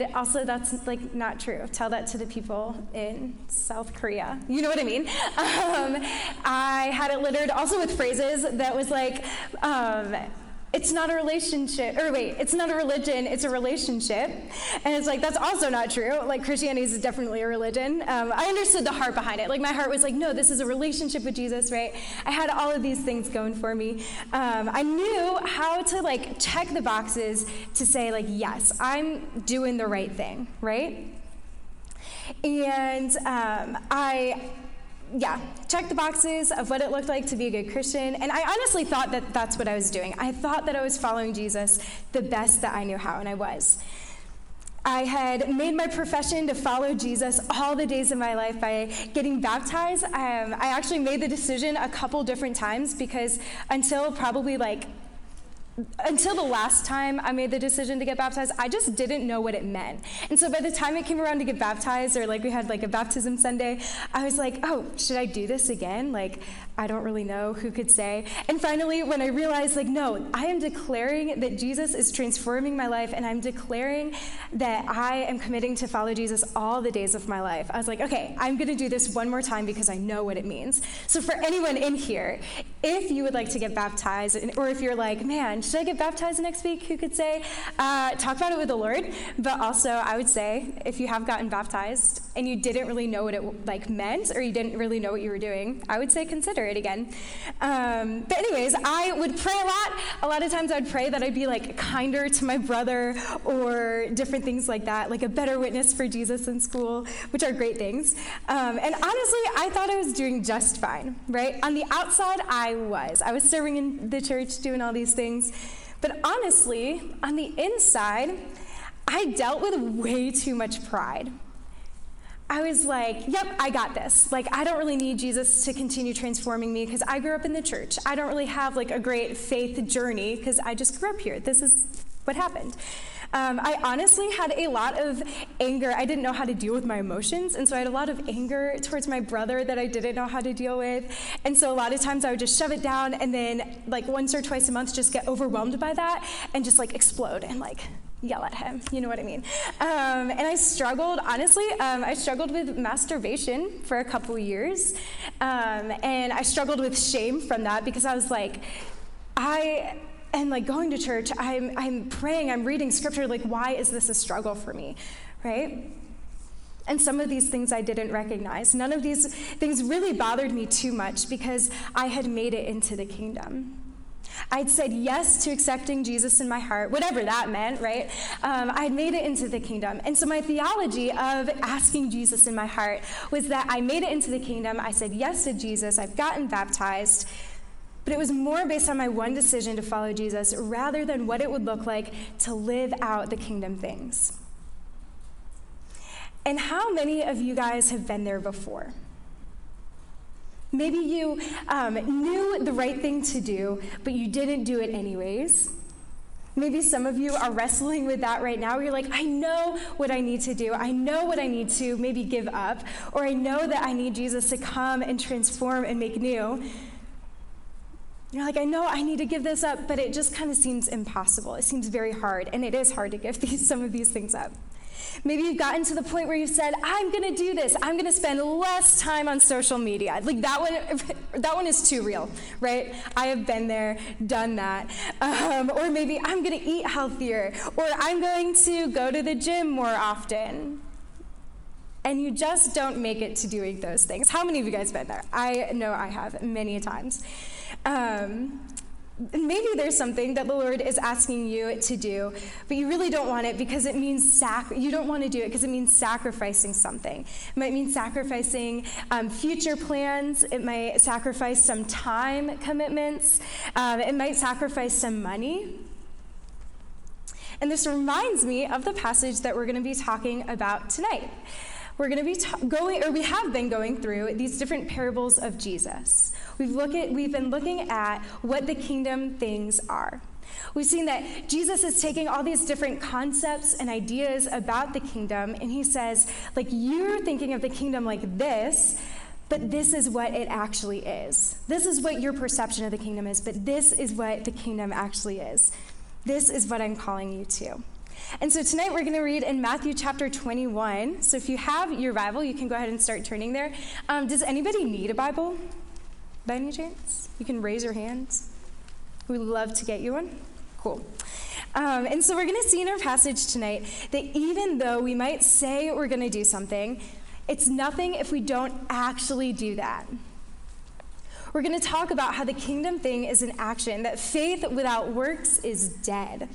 And also, that's like not true. Tell that to the people in South Korea. You know what I mean? Um, I had it littered also with phrases that was like, um, it's not a relationship, or wait, it's not a religion, it's a relationship. And it's like, that's also not true. Like, Christianity is definitely a religion. Um, I understood the heart behind it. Like, my heart was like, no, this is a relationship with Jesus, right? I had all of these things going for me. Um, I knew how to, like, check the boxes to say, like, yes, I'm doing the right thing, right? And um, I yeah, check the boxes of what it looked like to be a good Christian. And I honestly thought that that's what I was doing. I thought that I was following Jesus the best that I knew how, and I was. I had made my profession to follow Jesus all the days of my life by getting baptized. Um, I actually made the decision a couple different times because until probably like until the last time I made the decision to get baptized, I just didn't know what it meant. And so by the time it came around to get baptized, or like we had like a baptism Sunday, I was like, oh, should I do this again? Like, I don't really know who could say. And finally, when I realized, like, no, I am declaring that Jesus is transforming my life, and I'm declaring that I am committing to follow Jesus all the days of my life, I was like, okay, I'm going to do this one more time because I know what it means. So for anyone in here, if you would like to get baptized, or if you're like, man, should I get baptized next week? Who could say? Uh, talk about it with the Lord. But also, I would say, if you have gotten baptized and you didn't really know what it like meant, or you didn't really know what you were doing, I would say consider it again. Um, but anyways, I would pray a lot. A lot of times, I'd pray that I'd be like kinder to my brother, or different things like that, like a better witness for Jesus in school, which are great things. Um, and honestly, I thought I was doing just fine. Right on the outside, I was. I was serving in the church, doing all these things. But honestly, on the inside, I dealt with way too much pride. I was like, yep, I got this. Like, I don't really need Jesus to continue transforming me because I grew up in the church. I don't really have like a great faith journey because I just grew up here. This is what happened. Um, I honestly had a lot of anger. I didn't know how to deal with my emotions, and so I had a lot of anger towards my brother that I didn't know how to deal with. And so a lot of times I would just shove it down, and then like once or twice a month, just get overwhelmed by that and just like explode and like yell at him. You know what I mean? Um, and I struggled, honestly, um, I struggled with masturbation for a couple years. Um, and I struggled with shame from that because I was like, I and like going to church, I'm, I'm praying, I'm reading scripture, like, why is this a struggle for me, right? And some of these things I didn't recognize. None of these things really bothered me too much because I had made it into the kingdom. I'd said yes to accepting Jesus in my heart, whatever that meant, right? Um, I had made it into the kingdom. And so my theology of asking Jesus in my heart was that I made it into the kingdom. I said yes to Jesus. I've gotten baptized. But it was more based on my one decision to follow Jesus rather than what it would look like to live out the kingdom things. And how many of you guys have been there before? Maybe you um, knew the right thing to do, but you didn't do it anyways. Maybe some of you are wrestling with that right now. You're like, I know what I need to do. I know what I need to maybe give up. Or I know that I need Jesus to come and transform and make new. You're like, I know I need to give this up, but it just kind of seems impossible. It seems very hard, and it is hard to give these, some of these things up. Maybe you've gotten to the point where you've said, I'm going to do this. I'm going to spend less time on social media. Like that one, that one is too real, right? I have been there, done that. Um, or maybe I'm going to eat healthier, or I'm going to go to the gym more often. And you just don't make it to doing those things. How many of you guys have been there? I know I have many times. Um, maybe there's something that the Lord is asking you to do, but you really don't want it because it means sac- you don't want to do it because it means sacrificing something. It might mean sacrificing um, future plans. It might sacrifice some time commitments. Um, it might sacrifice some money. And this reminds me of the passage that we're going to be talking about tonight. We're going to be ta- going, or we have been going through these different parables of Jesus. We've, look at, we've been looking at what the kingdom things are. We've seen that Jesus is taking all these different concepts and ideas about the kingdom, and he says, like, you're thinking of the kingdom like this, but this is what it actually is. This is what your perception of the kingdom is, but this is what the kingdom actually is. This is what I'm calling you to. And so tonight we're going to read in Matthew chapter 21. So if you have your Bible, you can go ahead and start turning there. Um, does anybody need a Bible by any chance? You can raise your hands. We'd love to get you one. Cool. Um, and so we're going to see in our passage tonight that even though we might say we're going to do something, it's nothing if we don't actually do that. We're going to talk about how the kingdom thing is an action, that faith without works is dead.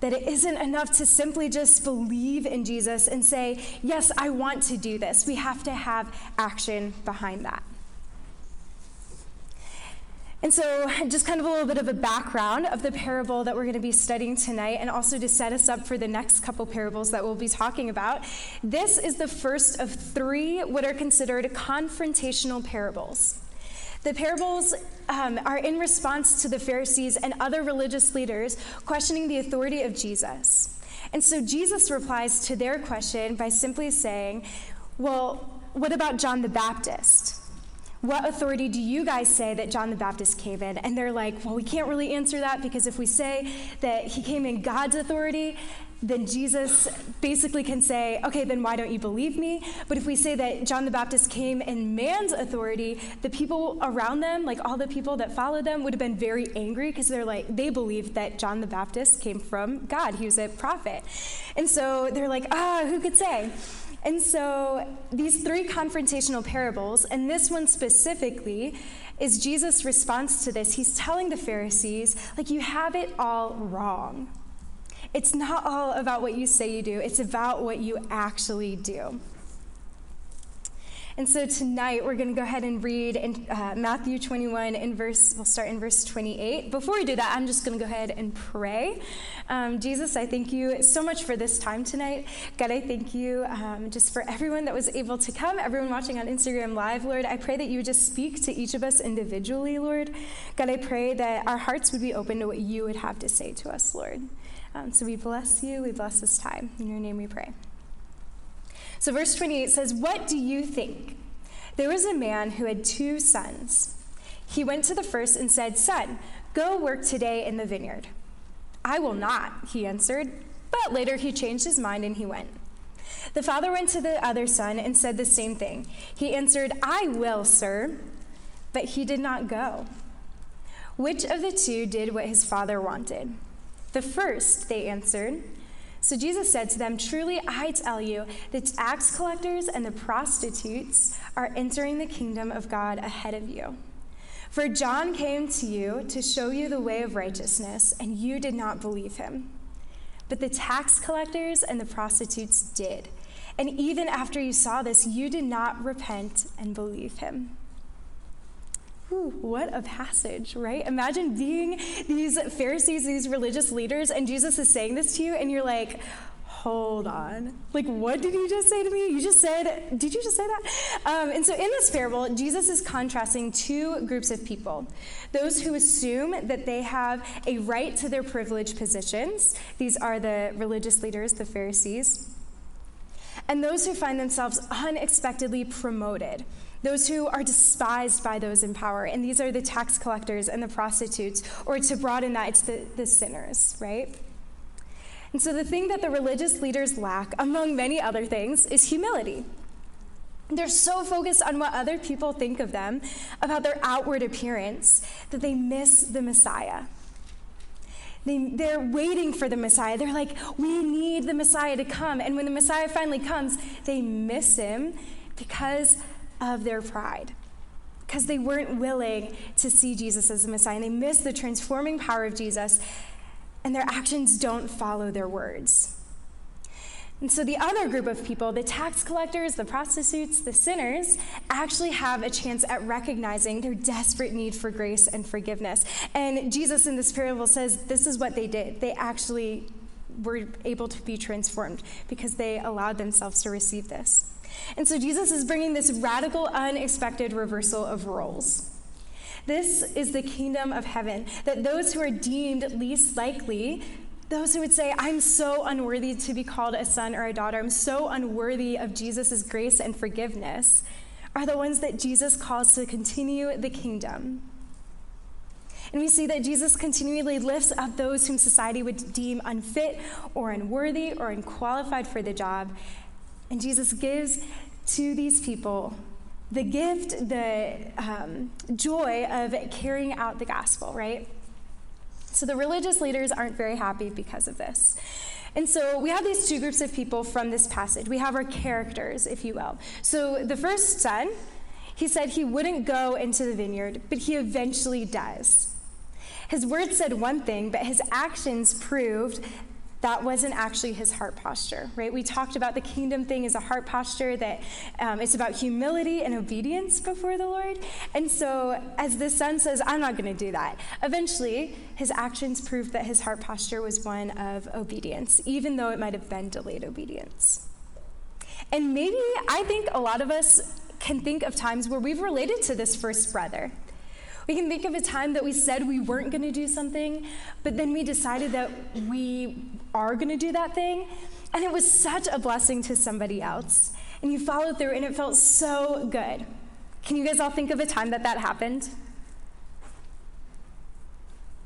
That it isn't enough to simply just believe in Jesus and say, Yes, I want to do this. We have to have action behind that. And so, just kind of a little bit of a background of the parable that we're going to be studying tonight, and also to set us up for the next couple parables that we'll be talking about. This is the first of three what are considered confrontational parables. The parables um, are in response to the Pharisees and other religious leaders questioning the authority of Jesus. And so Jesus replies to their question by simply saying, Well, what about John the Baptist? What authority do you guys say that John the Baptist came in? And they're like, Well, we can't really answer that because if we say that he came in God's authority, then Jesus basically can say, okay, then why don't you believe me? But if we say that John the Baptist came in man's authority, the people around them, like all the people that followed them, would have been very angry because they're like, they believed that John the Baptist came from God. He was a prophet. And so they're like, ah, who could say? And so these three confrontational parables, and this one specifically, is Jesus' response to this. He's telling the Pharisees, like, you have it all wrong. It's not all about what you say you do, it's about what you actually do. And so tonight we're going to go ahead and read in uh, Matthew 21 in verse, we'll start in verse 28. Before we do that, I'm just going to go ahead and pray. Um, Jesus, I thank you so much for this time tonight. God, I thank you um, just for everyone that was able to come, everyone watching on Instagram Live, Lord. I pray that you would just speak to each of us individually, Lord. God, I pray that our hearts would be open to what you would have to say to us, Lord. Um, so we bless you, we bless this time. In your name we pray. So, verse 28 says, What do you think? There was a man who had two sons. He went to the first and said, Son, go work today in the vineyard. I will not, he answered. But later he changed his mind and he went. The father went to the other son and said the same thing. He answered, I will, sir. But he did not go. Which of the two did what his father wanted? The first, they answered. So Jesus said to them, Truly I tell you, the tax collectors and the prostitutes are entering the kingdom of God ahead of you. For John came to you to show you the way of righteousness, and you did not believe him. But the tax collectors and the prostitutes did. And even after you saw this, you did not repent and believe him. Whew, what a passage, right? Imagine being these Pharisees, these religious leaders, and Jesus is saying this to you, and you're like, hold on. Like, what did you just say to me? You just said, did you just say that? Um, and so in this parable, Jesus is contrasting two groups of people those who assume that they have a right to their privileged positions, these are the religious leaders, the Pharisees, and those who find themselves unexpectedly promoted those who are despised by those in power. And these are the tax collectors and the prostitutes, or to broaden that, it's the, the sinners, right? And so the thing that the religious leaders lack, among many other things, is humility. They're so focused on what other people think of them, about their outward appearance, that they miss the Messiah. They, they're waiting for the Messiah. They're like, we need the Messiah to come. And when the Messiah finally comes, they miss him because of their pride because they weren't willing to see Jesus as the Messiah. And they miss the transforming power of Jesus, and their actions don't follow their words. And so the other group of people, the tax collectors, the prostitutes, the sinners, actually have a chance at recognizing their desperate need for grace and forgiveness. And Jesus in this parable says this is what they did. They actually were able to be transformed because they allowed themselves to receive this. And so Jesus is bringing this radical, unexpected reversal of roles. This is the kingdom of heaven, that those who are deemed least likely, those who would say, I'm so unworthy to be called a son or a daughter, I'm so unworthy of Jesus' grace and forgiveness, are the ones that Jesus calls to continue the kingdom. And we see that Jesus continually lifts up those whom society would deem unfit or unworthy or unqualified for the job. And Jesus gives to these people the gift, the um, joy of carrying out the gospel, right? So the religious leaders aren't very happy because of this. And so we have these two groups of people from this passage. We have our characters, if you will. So the first son, he said he wouldn't go into the vineyard, but he eventually does. His words said one thing, but his actions proved that wasn't actually his heart posture, right? We talked about the kingdom thing as a heart posture that um, it's about humility and obedience before the Lord. And so, as the son says, I'm not going to do that, eventually his actions proved that his heart posture was one of obedience, even though it might have been delayed obedience. And maybe I think a lot of us can think of times where we've related to this first brother we can think of a time that we said we weren't going to do something, but then we decided that we are going to do that thing, and it was such a blessing to somebody else. And you followed through, and it felt so good. Can you guys all think of a time that that happened?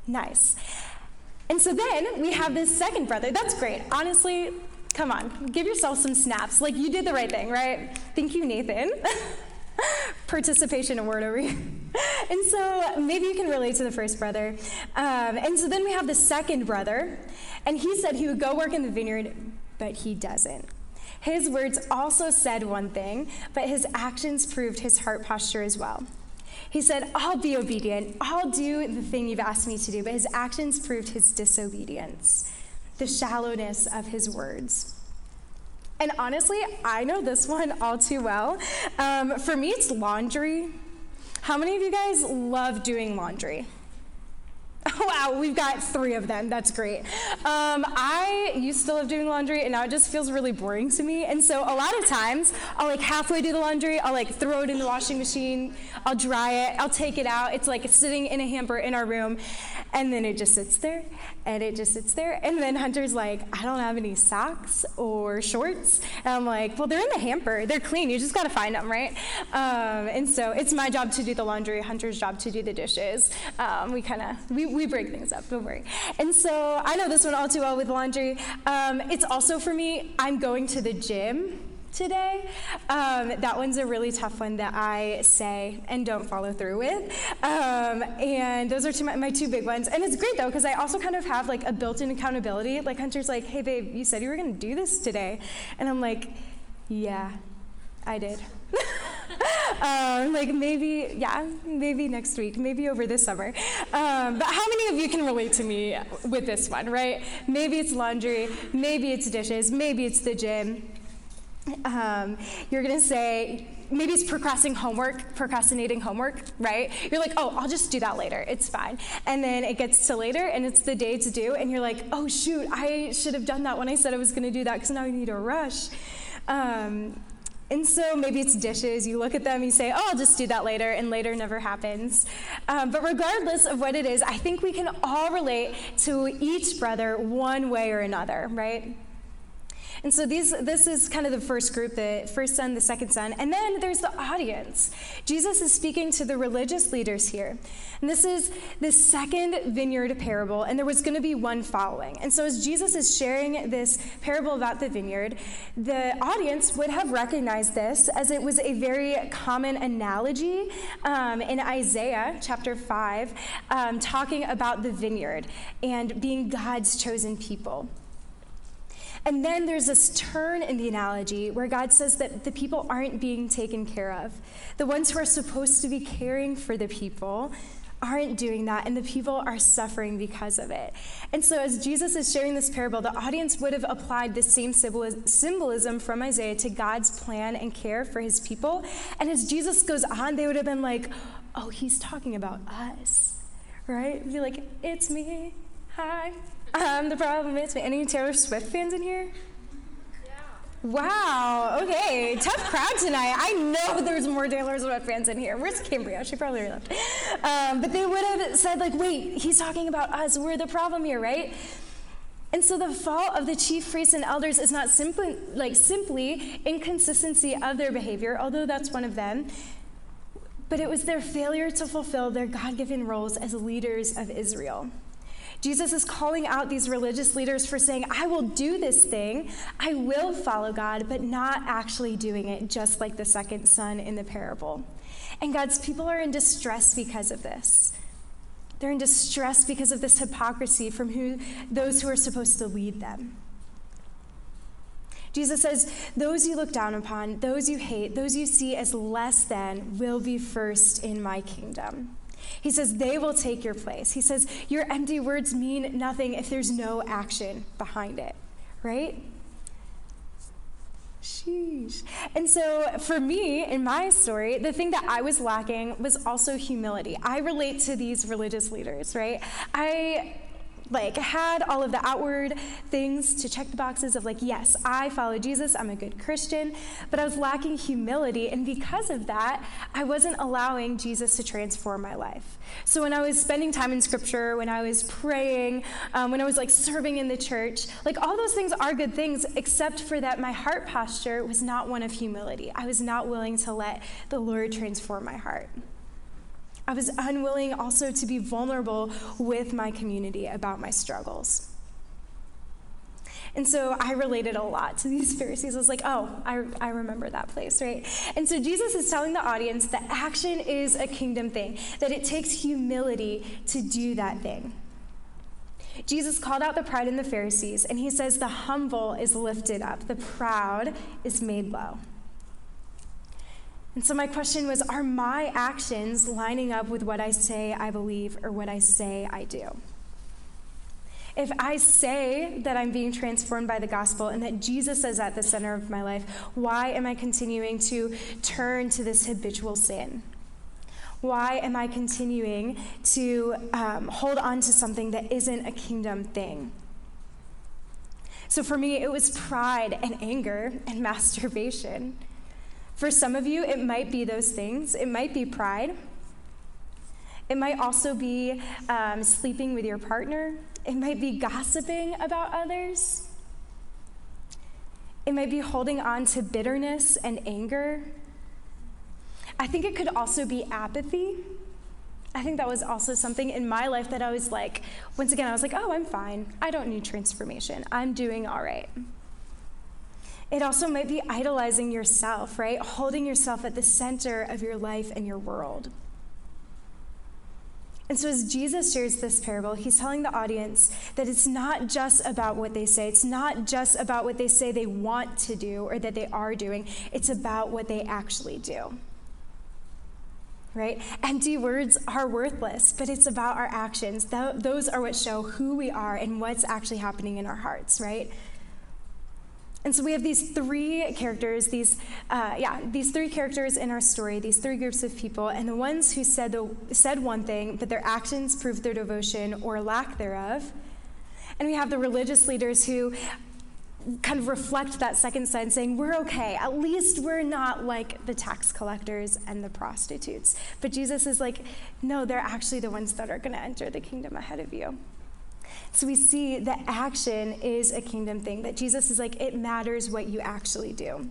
Nice. And so then we have this second brother. That's great. Honestly, come on, give yourself some snaps. Like you did the right thing, right? Thank you, Nathan. participation award over here. and so maybe you can relate to the first brother. Um, and so then we have the second brother, and he said he would go work in the vineyard, but he doesn't. His words also said one thing, but his actions proved his heart posture as well. He said, I'll be obedient. I'll do the thing you've asked me to do. But his actions proved his disobedience, the shallowness of his words. And honestly, I know this one all too well. Um, for me, it's laundry. How many of you guys love doing laundry? wow, we've got three of them. That's great. Um, I used to love doing laundry, and now it just feels really boring to me. And so a lot of times, I'll like halfway do the laundry, I'll like throw it in the washing machine, I'll dry it, I'll take it out. It's like sitting in a hamper in our room, and then it just sits there, and it just sits there. And then Hunter's like, I don't have any socks or shorts. And I'm like, well, they're in the hamper. They're clean. You just got to find them, right? Um, and so it's my job to do the laundry, Hunter's job to do the dishes. Um, we kind of, we, we break things up, don't worry. And so I know this one all too well with laundry. Um, it's also for me, I'm going to the gym today. Um, that one's a really tough one that I say and don't follow through with. Um, and those are two, my, my, two big ones. And it's great though, because I also kind of have like a built in accountability. Like Hunter's like, hey babe, you said you were going to do this today. And I'm like, yeah, I did. um, like maybe, yeah, maybe next week, maybe over this summer. Um, but how many of you can relate to me with this one, right? Maybe it's laundry, maybe it's dishes, maybe it's the gym. Um, you're going to say, maybe it's procrastinating homework, procrastinating homework, right? You're like, oh, I'll just do that later. It's fine. And then it gets to later and it's the day to do, and you're like, oh, shoot, I should have done that when I said I was going to do that because now I need to rush. Um, and so maybe it's dishes. You look at them, you say, oh, I'll just do that later, and later never happens. Um, but regardless of what it is, I think we can all relate to each brother one way or another, right? And so these, this is kind of the first group, the first son, the second son. And then there's the audience. Jesus is speaking to the religious leaders here. And this is the second vineyard parable, and there was going to be one following. And so as Jesus is sharing this parable about the vineyard, the audience would have recognized this as it was a very common analogy um, in Isaiah chapter 5, um, talking about the vineyard and being God's chosen people. And then there's this turn in the analogy where God says that the people aren't being taken care of. The ones who are supposed to be caring for the people aren't doing that, and the people are suffering because of it. And so, as Jesus is sharing this parable, the audience would have applied the same symbolism from Isaiah to God's plan and care for his people. And as Jesus goes on, they would have been like, oh, he's talking about us, right? Be like, it's me. Hi. Um, the problem is, any Taylor Swift fans in here? Wow. Okay. Tough crowd tonight. I know there's more Taylor Swift fans in here. Where's Cambria? She probably left. Um, but they would have said like, "Wait, he's talking about us. We're the problem here, right?" And so the fault of the chief priests and elders is not simply like simply inconsistency of their behavior, although that's one of them. but it was their failure to fulfill their God given roles as leaders of Israel. Jesus is calling out these religious leaders for saying, I will do this thing, I will follow God, but not actually doing it, just like the second son in the parable. And God's people are in distress because of this. They're in distress because of this hypocrisy from who, those who are supposed to lead them. Jesus says, Those you look down upon, those you hate, those you see as less than, will be first in my kingdom. He says, They will take your place. He says, Your empty words mean nothing if there's no action behind it, right? Sheesh. And so, for me, in my story, the thing that I was lacking was also humility. I relate to these religious leaders, right? I like had all of the outward things to check the boxes of like yes i follow jesus i'm a good christian but i was lacking humility and because of that i wasn't allowing jesus to transform my life. So when i was spending time in scripture when i was praying um, when i was like serving in the church like all those things are good things except for that my heart posture was not one of humility. I was not willing to let the lord transform my heart I was unwilling also to be vulnerable with my community about my struggles. And so I related a lot to these Pharisees. I was like, oh, I, I remember that place, right? And so Jesus is telling the audience that action is a kingdom thing, that it takes humility to do that thing. Jesus called out the pride in the Pharisees, and he says, The humble is lifted up, the proud is made low. And so my question was Are my actions lining up with what I say I believe or what I say I do? If I say that I'm being transformed by the gospel and that Jesus is at the center of my life, why am I continuing to turn to this habitual sin? Why am I continuing to um, hold on to something that isn't a kingdom thing? So for me, it was pride and anger and masturbation. For some of you, it might be those things. It might be pride. It might also be um, sleeping with your partner. It might be gossiping about others. It might be holding on to bitterness and anger. I think it could also be apathy. I think that was also something in my life that I was like, once again, I was like, oh, I'm fine. I don't need transformation. I'm doing all right. It also might be idolizing yourself, right? Holding yourself at the center of your life and your world. And so, as Jesus shares this parable, he's telling the audience that it's not just about what they say, it's not just about what they say they want to do or that they are doing, it's about what they actually do. Right? Empty words are worthless, but it's about our actions. those are what show who we are and what's actually happening in our hearts, right? And so we have these three characters, these uh, yeah, these three characters in our story, these three groups of people, and the ones who said the, said one thing, but their actions proved their devotion or lack thereof. And we have the religious leaders who kind of reflect that second side, saying, We're okay. At least we're not like the tax collectors and the prostitutes. But Jesus is like, No, they're actually the ones that are going to enter the kingdom ahead of you. So we see that action is a kingdom thing, that Jesus is like, it matters what you actually do.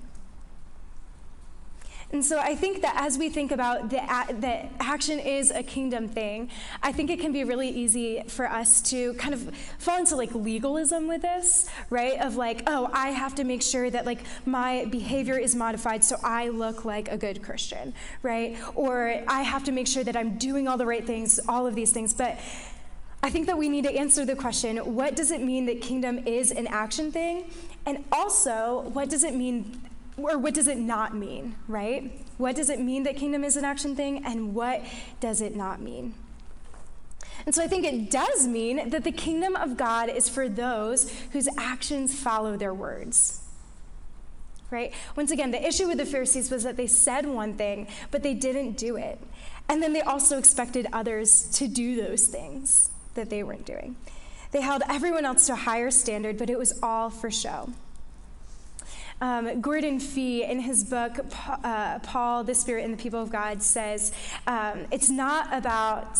And so I think that as we think about that, that action is a kingdom thing, I think it can be really easy for us to kind of fall into like legalism with this, right? Of like, oh, I have to make sure that like my behavior is modified so I look like a good Christian, right? Or I have to make sure that I'm doing all the right things, all of these things. But I think that we need to answer the question what does it mean that kingdom is an action thing? And also, what does it mean, or what does it not mean, right? What does it mean that kingdom is an action thing, and what does it not mean? And so I think it does mean that the kingdom of God is for those whose actions follow their words. Right? Once again, the issue with the Pharisees was that they said one thing, but they didn't do it. And then they also expected others to do those things that they weren't doing. They held everyone else to a higher standard, but it was all for show. Um, Gordon Fee, in his book, uh, Paul, the Spirit, and the People of God, says um, it's not about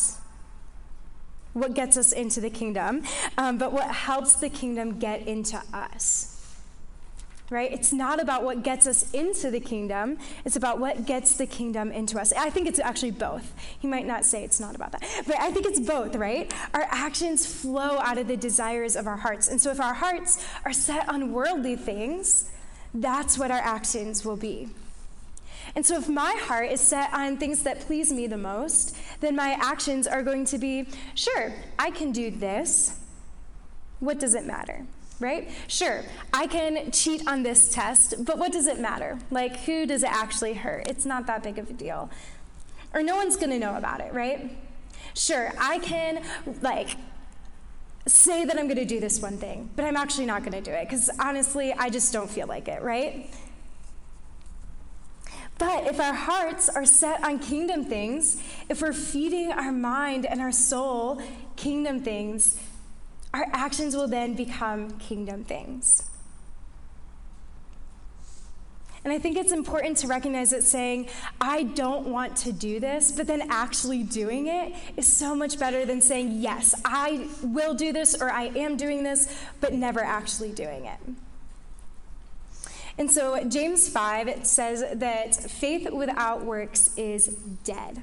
what gets us into the kingdom, um, but what helps the kingdom get into us. Right? It's not about what gets us into the kingdom, it's about what gets the kingdom into us. I think it's actually both. He might not say it's not about that, but I think it's both, right? Our actions flow out of the desires of our hearts. And so if our hearts are set on worldly things, that's what our actions will be. And so, if my heart is set on things that please me the most, then my actions are going to be sure, I can do this. What does it matter? Right? Sure, I can cheat on this test, but what does it matter? Like, who does it actually hurt? It's not that big of a deal. Or no one's gonna know about it, right? Sure, I can, like, say that I'm gonna do this one thing, but I'm actually not gonna do it, because honestly, I just don't feel like it, right? But if our hearts are set on kingdom things, if we're feeding our mind and our soul kingdom things, our actions will then become kingdom things. And I think it's important to recognize that saying, I don't want to do this, but then actually doing it is so much better than saying, yes, I will do this or I am doing this, but never actually doing it. And so, James 5 it says that faith without works is dead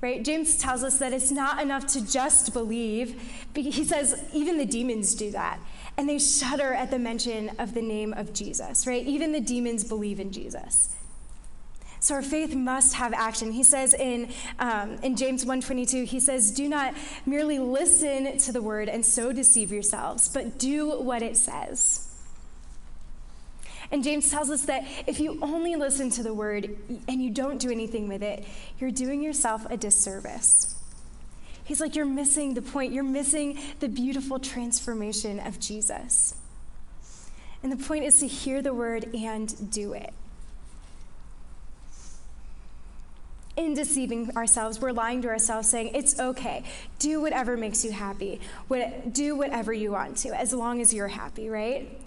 right? James tells us that it's not enough to just believe. He says even the demons do that. And they shudder at the mention of the name of Jesus, right? Even the demons believe in Jesus. So our faith must have action. He says in, um, in James 1.22, he says, do not merely listen to the word and so deceive yourselves, but do what it says. And James tells us that if you only listen to the word and you don't do anything with it, you're doing yourself a disservice. He's like, you're missing the point. You're missing the beautiful transformation of Jesus. And the point is to hear the word and do it. in deceiving ourselves, we're lying to ourselves, saying, It's okay. Do whatever makes you happy. Do whatever you want to, as long as you're happy, right?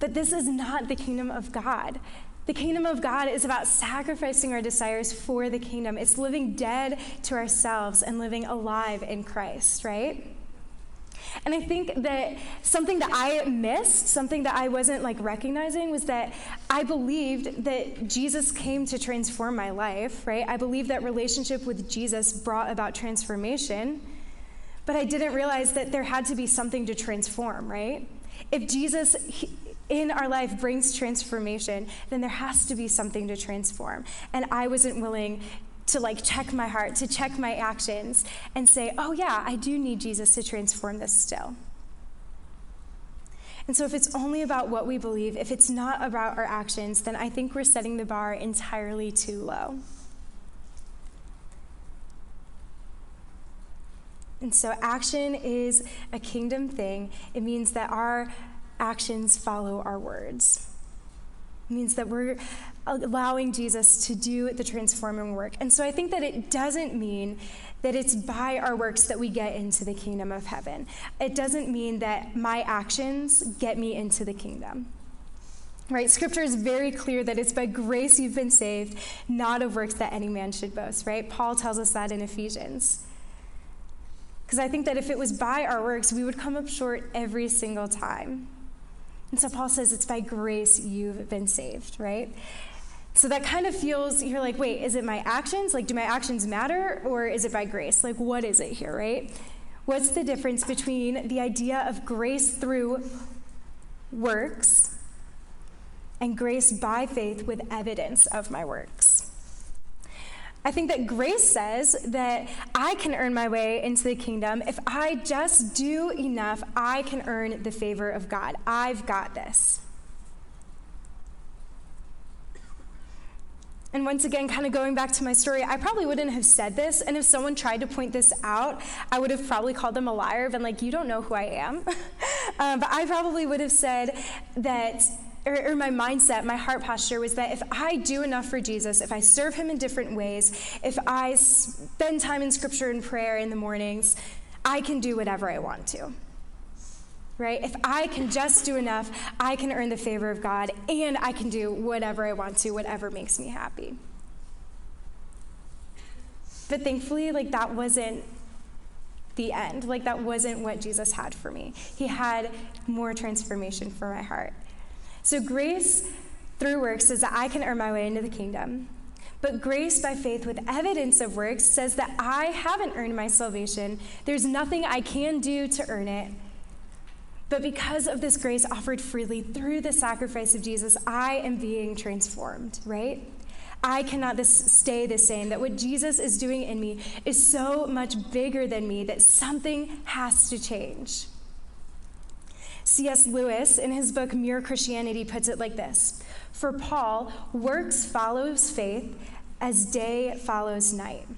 But this is not the kingdom of God. The kingdom of God is about sacrificing our desires for the kingdom. It's living dead to ourselves and living alive in Christ, right? And I think that something that I missed, something that I wasn't like recognizing was that I believed that Jesus came to transform my life, right? I believed that relationship with Jesus brought about transformation, but I didn't realize that there had to be something to transform, right? If Jesus in our life brings transformation, then there has to be something to transform. And I wasn't willing to like check my heart, to check my actions, and say, oh, yeah, I do need Jesus to transform this still. And so, if it's only about what we believe, if it's not about our actions, then I think we're setting the bar entirely too low. And so, action is a kingdom thing. It means that our actions follow our words. It means that we're allowing Jesus to do the transforming work. And so I think that it doesn't mean that it's by our works that we get into the kingdom of heaven. It doesn't mean that my actions get me into the kingdom. Right? Scripture is very clear that it's by grace you've been saved, not of works that any man should boast, right? Paul tells us that in Ephesians. Because I think that if it was by our works, we would come up short every single time. And so Paul says it's by grace you've been saved, right? So that kind of feels, you're like, wait, is it my actions? Like, do my actions matter? Or is it by grace? Like, what is it here, right? What's the difference between the idea of grace through works and grace by faith with evidence of my works? I think that grace says that I can earn my way into the kingdom. If I just do enough, I can earn the favor of God. I've got this. And once again, kind of going back to my story, I probably wouldn't have said this. And if someone tried to point this out, I would have probably called them a liar, been like, you don't know who I am. um, but I probably would have said that or, or, my mindset, my heart posture was that if I do enough for Jesus, if I serve him in different ways, if I spend time in scripture and prayer in the mornings, I can do whatever I want to. Right? If I can just do enough, I can earn the favor of God and I can do whatever I want to, whatever makes me happy. But thankfully, like that wasn't the end. Like that wasn't what Jesus had for me. He had more transformation for my heart. So grace through works says that I can earn my way into the kingdom. But grace by faith with evidence of works says that I haven't earned my salvation. There's nothing I can do to earn it. But because of this grace offered freely through the sacrifice of Jesus, I am being transformed, right? I cannot this, stay the same. That what Jesus is doing in me is so much bigger than me that something has to change. C.S. Lewis, in his book Mere Christianity, puts it like this For Paul, works follows faith as day follows night.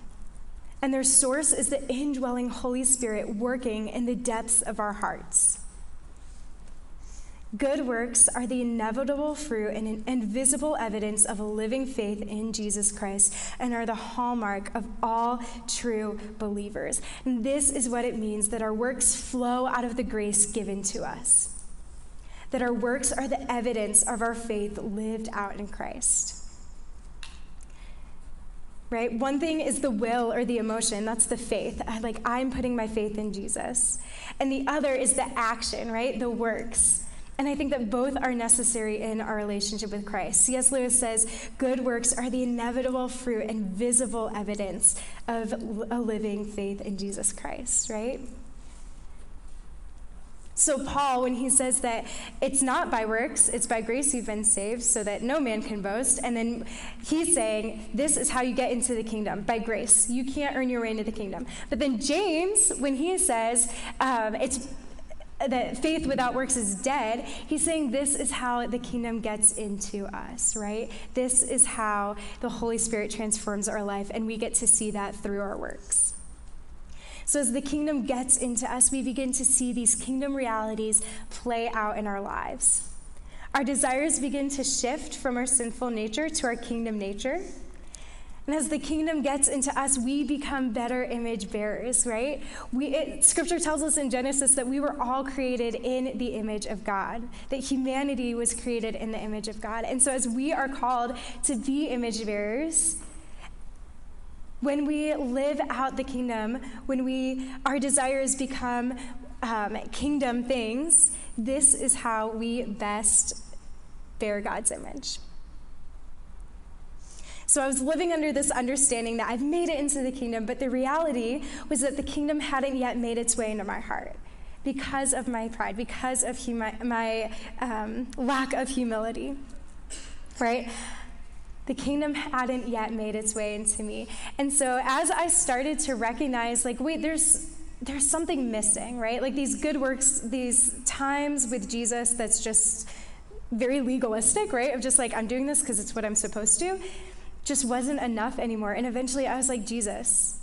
And their source is the indwelling Holy Spirit working in the depths of our hearts. Good works are the inevitable fruit and invisible evidence of a living faith in Jesus Christ and are the hallmark of all true believers. And this is what it means that our works flow out of the grace given to us, that our works are the evidence of our faith lived out in Christ. Right? One thing is the will or the emotion, that's the faith. Like, I'm putting my faith in Jesus. And the other is the action, right? The works and I think that both are necessary in our relationship with Christ. C.S. Lewis says, Good works are the inevitable fruit and visible evidence of a living faith in Jesus Christ, right? So, Paul, when he says that it's not by works, it's by grace you've been saved, so that no man can boast, and then he's saying, This is how you get into the kingdom, by grace. You can't earn your way into the kingdom. But then James, when he says um, it's that faith without works is dead, he's saying this is how the kingdom gets into us, right? This is how the Holy Spirit transforms our life, and we get to see that through our works. So, as the kingdom gets into us, we begin to see these kingdom realities play out in our lives. Our desires begin to shift from our sinful nature to our kingdom nature. And as the kingdom gets into us, we become better image bearers, right? We, it, scripture tells us in Genesis that we were all created in the image of God, that humanity was created in the image of God. And so as we are called to be image bearers, when we live out the kingdom, when we our desires become um, kingdom things, this is how we best bear God's image. So I was living under this understanding that I've made it into the kingdom, but the reality was that the kingdom hadn't yet made its way into my heart because of my pride, because of humi- my um, lack of humility, right? The kingdom hadn't yet made its way into me. And so as I started to recognize, like, wait, there's there's something missing, right? Like these good works, these times with Jesus that's just very legalistic, right? Of just like, I'm doing this because it's what I'm supposed to just wasn't enough anymore. And eventually I was like, Jesus,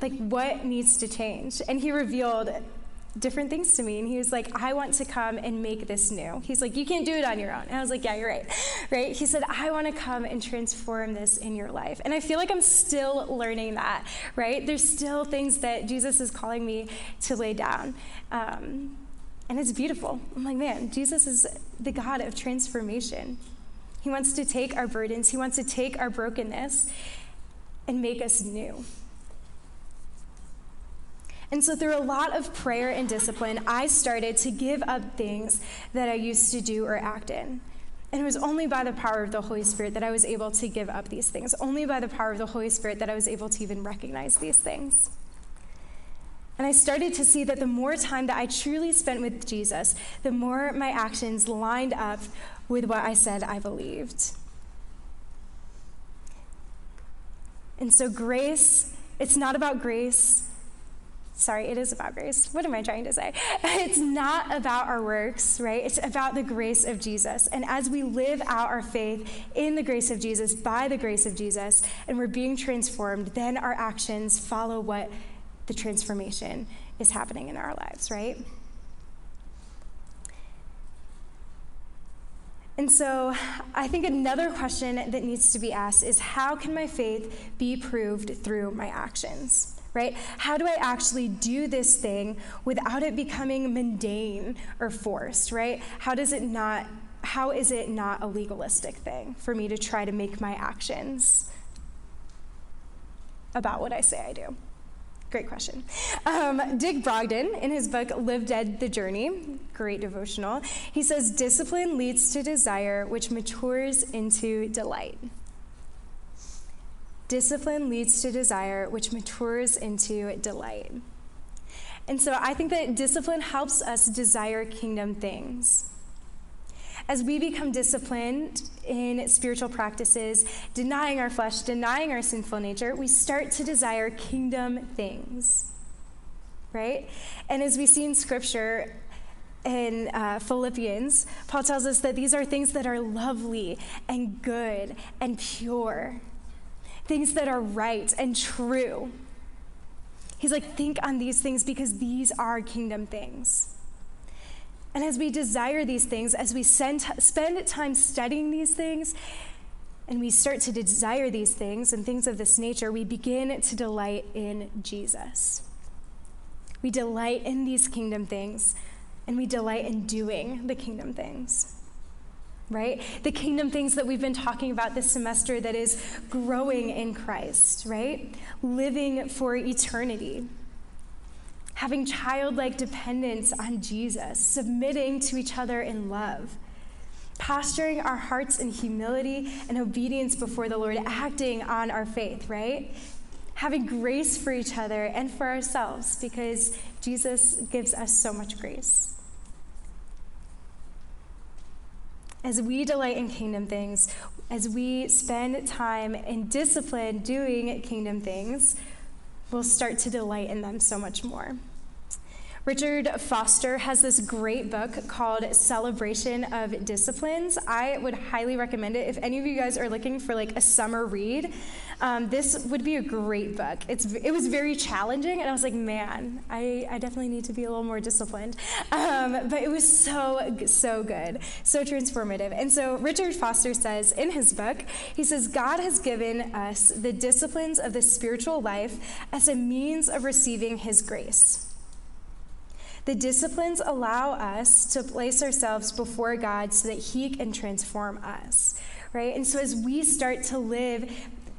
like, what needs to change? And he revealed different things to me. And he was like, I want to come and make this new. He's like, You can't do it on your own. And I was like, Yeah, you're right. Right? He said, I want to come and transform this in your life. And I feel like I'm still learning that, right? There's still things that Jesus is calling me to lay down. Um, and it's beautiful. I'm like, man, Jesus is the God of transformation. He wants to take our burdens, He wants to take our brokenness and make us new. And so, through a lot of prayer and discipline, I started to give up things that I used to do or act in. And it was only by the power of the Holy Spirit that I was able to give up these things, only by the power of the Holy Spirit that I was able to even recognize these things. And I started to see that the more time that I truly spent with Jesus, the more my actions lined up with what I said I believed. And so, grace, it's not about grace. Sorry, it is about grace. What am I trying to say? It's not about our works, right? It's about the grace of Jesus. And as we live out our faith in the grace of Jesus, by the grace of Jesus, and we're being transformed, then our actions follow what the transformation is happening in our lives, right? And so I think another question that needs to be asked is how can my faith be proved through my actions? Right? How do I actually do this thing without it becoming mundane or forced, right? How does it not how is it not a legalistic thing for me to try to make my actions about what I say I do? Great question. Um, Dick Brogden, in his book Live Dead the Journey, great devotional, he says, Discipline leads to desire, which matures into delight. Discipline leads to desire, which matures into delight. And so I think that discipline helps us desire kingdom things. As we become disciplined in spiritual practices, denying our flesh, denying our sinful nature, we start to desire kingdom things. Right? And as we see in scripture, in uh, Philippians, Paul tells us that these are things that are lovely and good and pure things that are right and true. He's like, think on these things because these are kingdom things. And as we desire these things, as we send, spend time studying these things, and we start to desire these things and things of this nature, we begin to delight in Jesus. We delight in these kingdom things, and we delight in doing the kingdom things right? The kingdom things that we've been talking about this semester that is growing in Christ, right? Living for eternity. Having childlike dependence on Jesus, submitting to each other in love, posturing our hearts in humility and obedience before the Lord, acting on our faith, right? Having grace for each other and for ourselves because Jesus gives us so much grace. as we delight in kingdom things, as we spend time in discipline doing kingdom things, we'll start to delight in them so much more. Richard Foster has this great book called Celebration of Disciplines. I would highly recommend it if any of you guys are looking for like a summer read. Um, this would be a great book. It's, it was very challenging, and I was like, man, I, I definitely need to be a little more disciplined. Um, but it was so, so good, so transformative. And so Richard Foster says in his book, he says, God has given us the disciplines of the spiritual life as a means of receiving his grace. The disciplines allow us to place ourselves before God so that He can transform us, right? And so as we start to live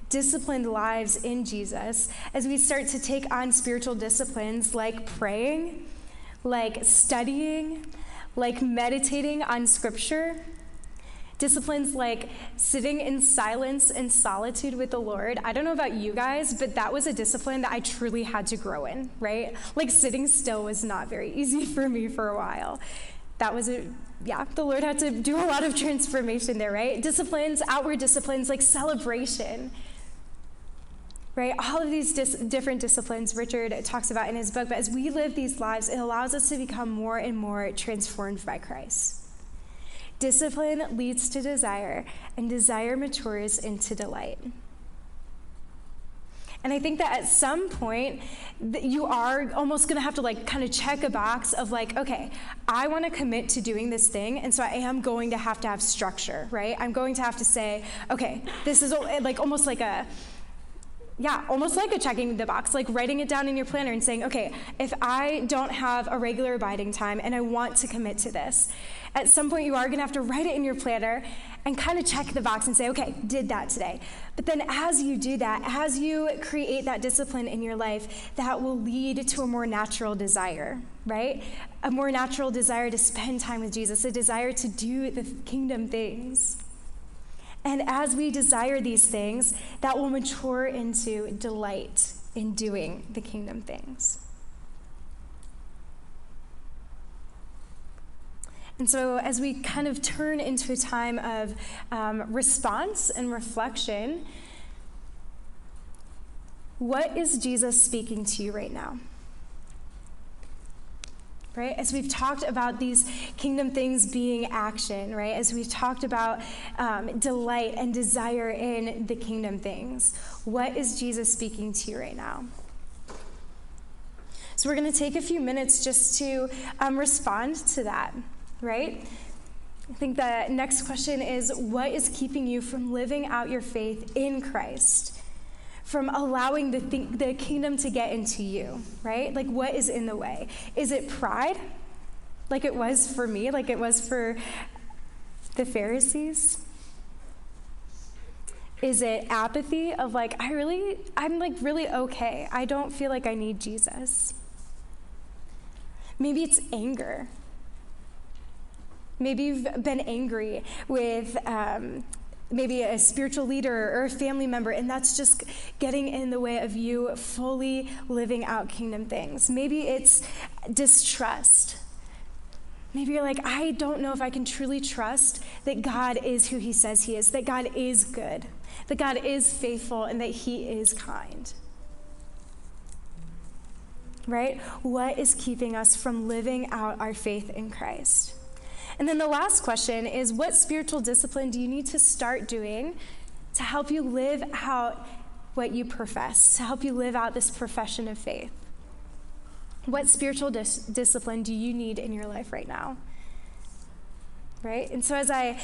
disciplined lives in Jesus, as we start to take on spiritual disciplines like praying, like studying, like meditating on scripture, disciplines like sitting in silence and solitude with the Lord. I don't know about you guys, but that was a discipline that I truly had to grow in, right? Like sitting still was not very easy for me for a while. That was a yeah, the Lord had to do a lot of transformation there, right? Disciplines, outward disciplines like celebration, right? All of these dis- different disciplines Richard talks about in his book, but as we live these lives, it allows us to become more and more transformed by Christ. Discipline leads to desire, and desire matures into delight. And I think that at some point, you are almost going to have to like kind of check a box of like, okay, I want to commit to doing this thing, and so I am going to have to have structure, right? I'm going to have to say, okay, this is like almost like a yeah, almost like a checking the box, like writing it down in your planner and saying, okay, if I don't have a regular abiding time and I want to commit to this, at some point you are going to have to write it in your planner and kind of check the box and say, okay, did that today. But then as you do that, as you create that discipline in your life, that will lead to a more natural desire, right? A more natural desire to spend time with Jesus, a desire to do the kingdom things. And as we desire these things, that will mature into delight in doing the kingdom things. And so, as we kind of turn into a time of um, response and reflection, what is Jesus speaking to you right now? Right? As we've talked about these kingdom things being action, right? As we've talked about um, delight and desire in the kingdom things, what is Jesus speaking to you right now? So we're going to take a few minutes just to um, respond to that, right? I think the next question is what is keeping you from living out your faith in Christ? From allowing the, th- the kingdom to get into you, right? Like, what is in the way? Is it pride, like it was for me, like it was for the Pharisees? Is it apathy of like, I really, I'm like really okay. I don't feel like I need Jesus. Maybe it's anger. Maybe you've been angry with um, maybe a spiritual leader or a family member, and that's just getting in the way of you fully living out kingdom things. Maybe it's distrust. Maybe you're like, I don't know if I can truly trust that God is who He says He is, that God is good, that God is faithful, and that He is kind. Right? What is keeping us from living out our faith in Christ? And then the last question is what spiritual discipline do you need to start doing to help you live out what you profess, to help you live out this profession of faith? What spiritual dis- discipline do you need in your life right now? Right? And so, as I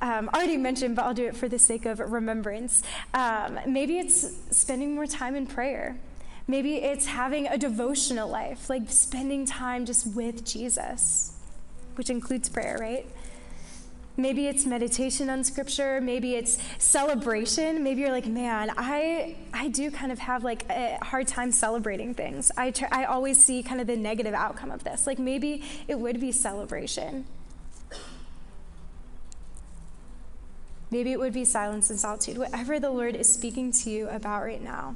um, already mentioned, but I'll do it for the sake of remembrance, um, maybe it's spending more time in prayer. Maybe it's having a devotional life, like spending time just with Jesus which includes prayer, right? Maybe it's meditation on scripture, maybe it's celebration. Maybe you're like, "Man, I I do kind of have like a hard time celebrating things. I try, I always see kind of the negative outcome of this. Like maybe it would be celebration. Maybe it would be silence and solitude. Whatever the Lord is speaking to you about right now.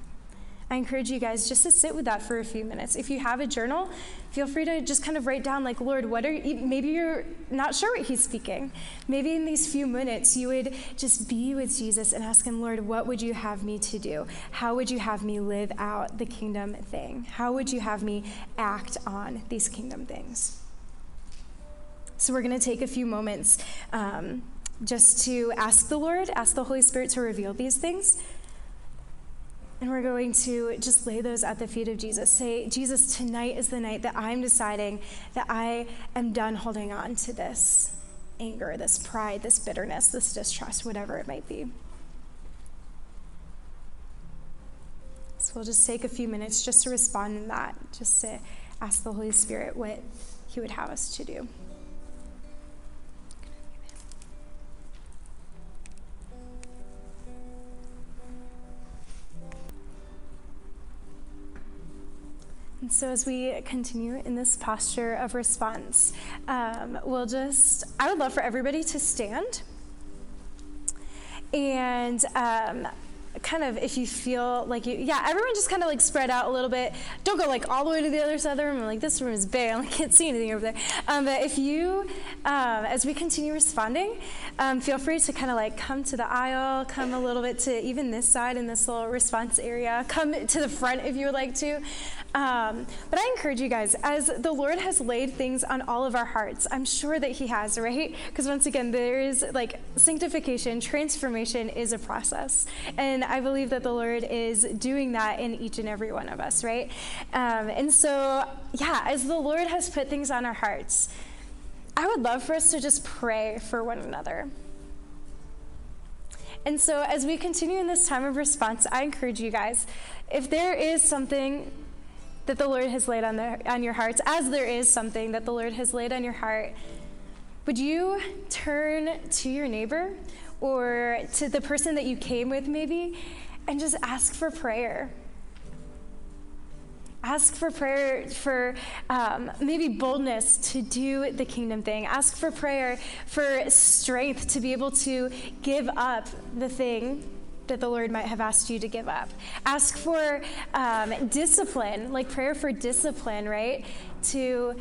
I encourage you guys just to sit with that for a few minutes. If you have a journal, feel free to just kind of write down, like, Lord, what are you, maybe you're not sure what He's speaking. Maybe in these few minutes, you would just be with Jesus and ask Him, Lord, what would you have me to do? How would you have me live out the kingdom thing? How would you have me act on these kingdom things? So, we're going to take a few moments um, just to ask the Lord, ask the Holy Spirit to reveal these things. And we're going to just lay those at the feet of Jesus. Say, Jesus, tonight is the night that I'm deciding that I am done holding on to this anger, this pride, this bitterness, this distrust, whatever it might be. So we'll just take a few minutes just to respond in that, just to ask the Holy Spirit what He would have us to do. So, as we continue in this posture of response, um, we'll just, I would love for everybody to stand. And um, kind of if you feel like you, yeah, everyone just kind of like spread out a little bit. Don't go like all the way to the other side of the room. Like this room is big, I can't see anything over there. Um, but if you, um, as we continue responding, um, feel free to kind of like come to the aisle, come a little bit to even this side in this little response area, come to the front if you would like to. Um, but I encourage you guys, as the Lord has laid things on all of our hearts, I'm sure that He has, right? Because once again, there is like sanctification, transformation is a process. And I believe that the Lord is doing that in each and every one of us, right? Um, and so, yeah, as the Lord has put things on our hearts, I would love for us to just pray for one another. And so, as we continue in this time of response, I encourage you guys if there is something that the Lord has laid on, the, on your hearts, as there is something that the Lord has laid on your heart, would you turn to your neighbor or to the person that you came with, maybe, and just ask for prayer. Ask for prayer for um, maybe boldness to do the kingdom thing. Ask for prayer for strength to be able to give up the thing that the Lord might have asked you to give up. Ask for um, discipline, like prayer for discipline, right? To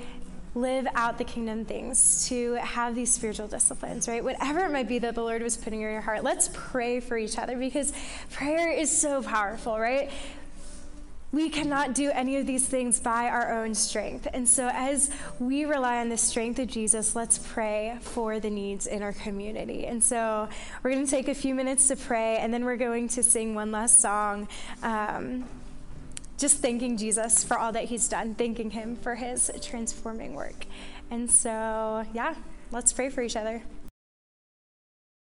live out the kingdom things, to have these spiritual disciplines, right? Whatever it might be that the Lord was putting in your heart, let's pray for each other because prayer is so powerful, right? We cannot do any of these things by our own strength. And so, as we rely on the strength of Jesus, let's pray for the needs in our community. And so, we're going to take a few minutes to pray, and then we're going to sing one last song. Um, just thanking Jesus for all that he's done, thanking him for his transforming work. And so, yeah, let's pray for each other.